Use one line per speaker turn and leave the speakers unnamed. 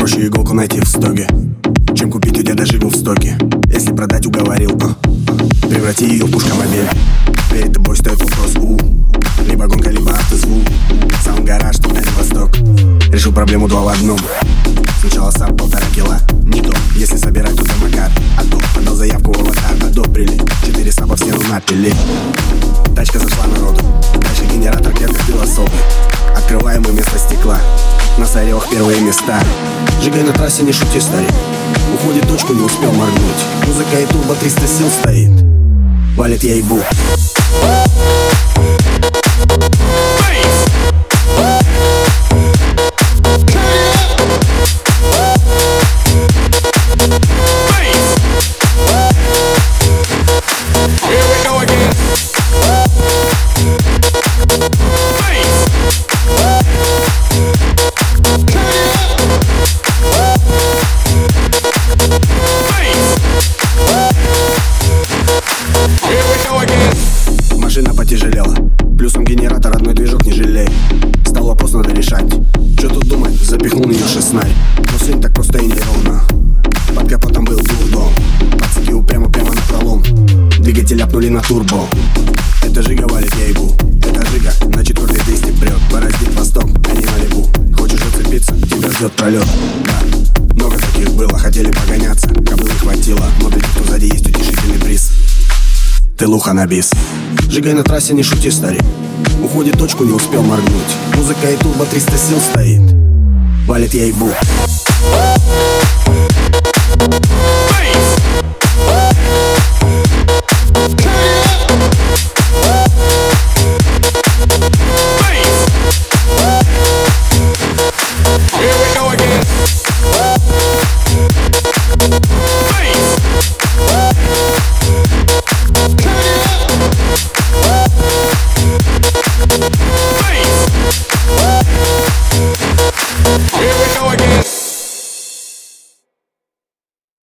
Проще иголку найти в стоге. Чем купить у деда живу в стоке Если продать уговорил а, Преврати ее в пушкомобиль Перед тобой стоит вопрос у. Либо гонка, либо автозвук. Сам гараж, на восток. Решил проблему два в одном. Сначала сам полтора кило Не то, если собирать, то самокат А то, подал заявку в аватар. Одобрили, четыре саба в стену напили. Тачка зашла народу. Дальше Саревах первые места. Жигай на трассе, не шути, старик. Уходит точку, не успел моргнуть. Музыка и турбо 300 сил стоит. Валит я ебу Машина потяжелела Плюсом генератор одной движок не жалей. Стал вопрос надо решать. Что тут думать, запихнул нее шестнай Но сын так просто и неровно Под капотом был дурдом. Пацаки упрямо прямо на пролом. Двигатель апнули на турбо. Это Жига валит, я ебу. Это Жига на четвертой 200 прет Бороздит восток, а не Малибу Хочешь зацепиться, тебя ждет пролет Да, много таких было, хотели погоняться. Кобылы хватило, но для тех, кто сзади есть утешительный приз. Ты луха на бис Жигай на трассе, не шути, старик. Уходит точку, не успел моргнуть. Музыка и турбо 300 сил стоит. Валит я ебу.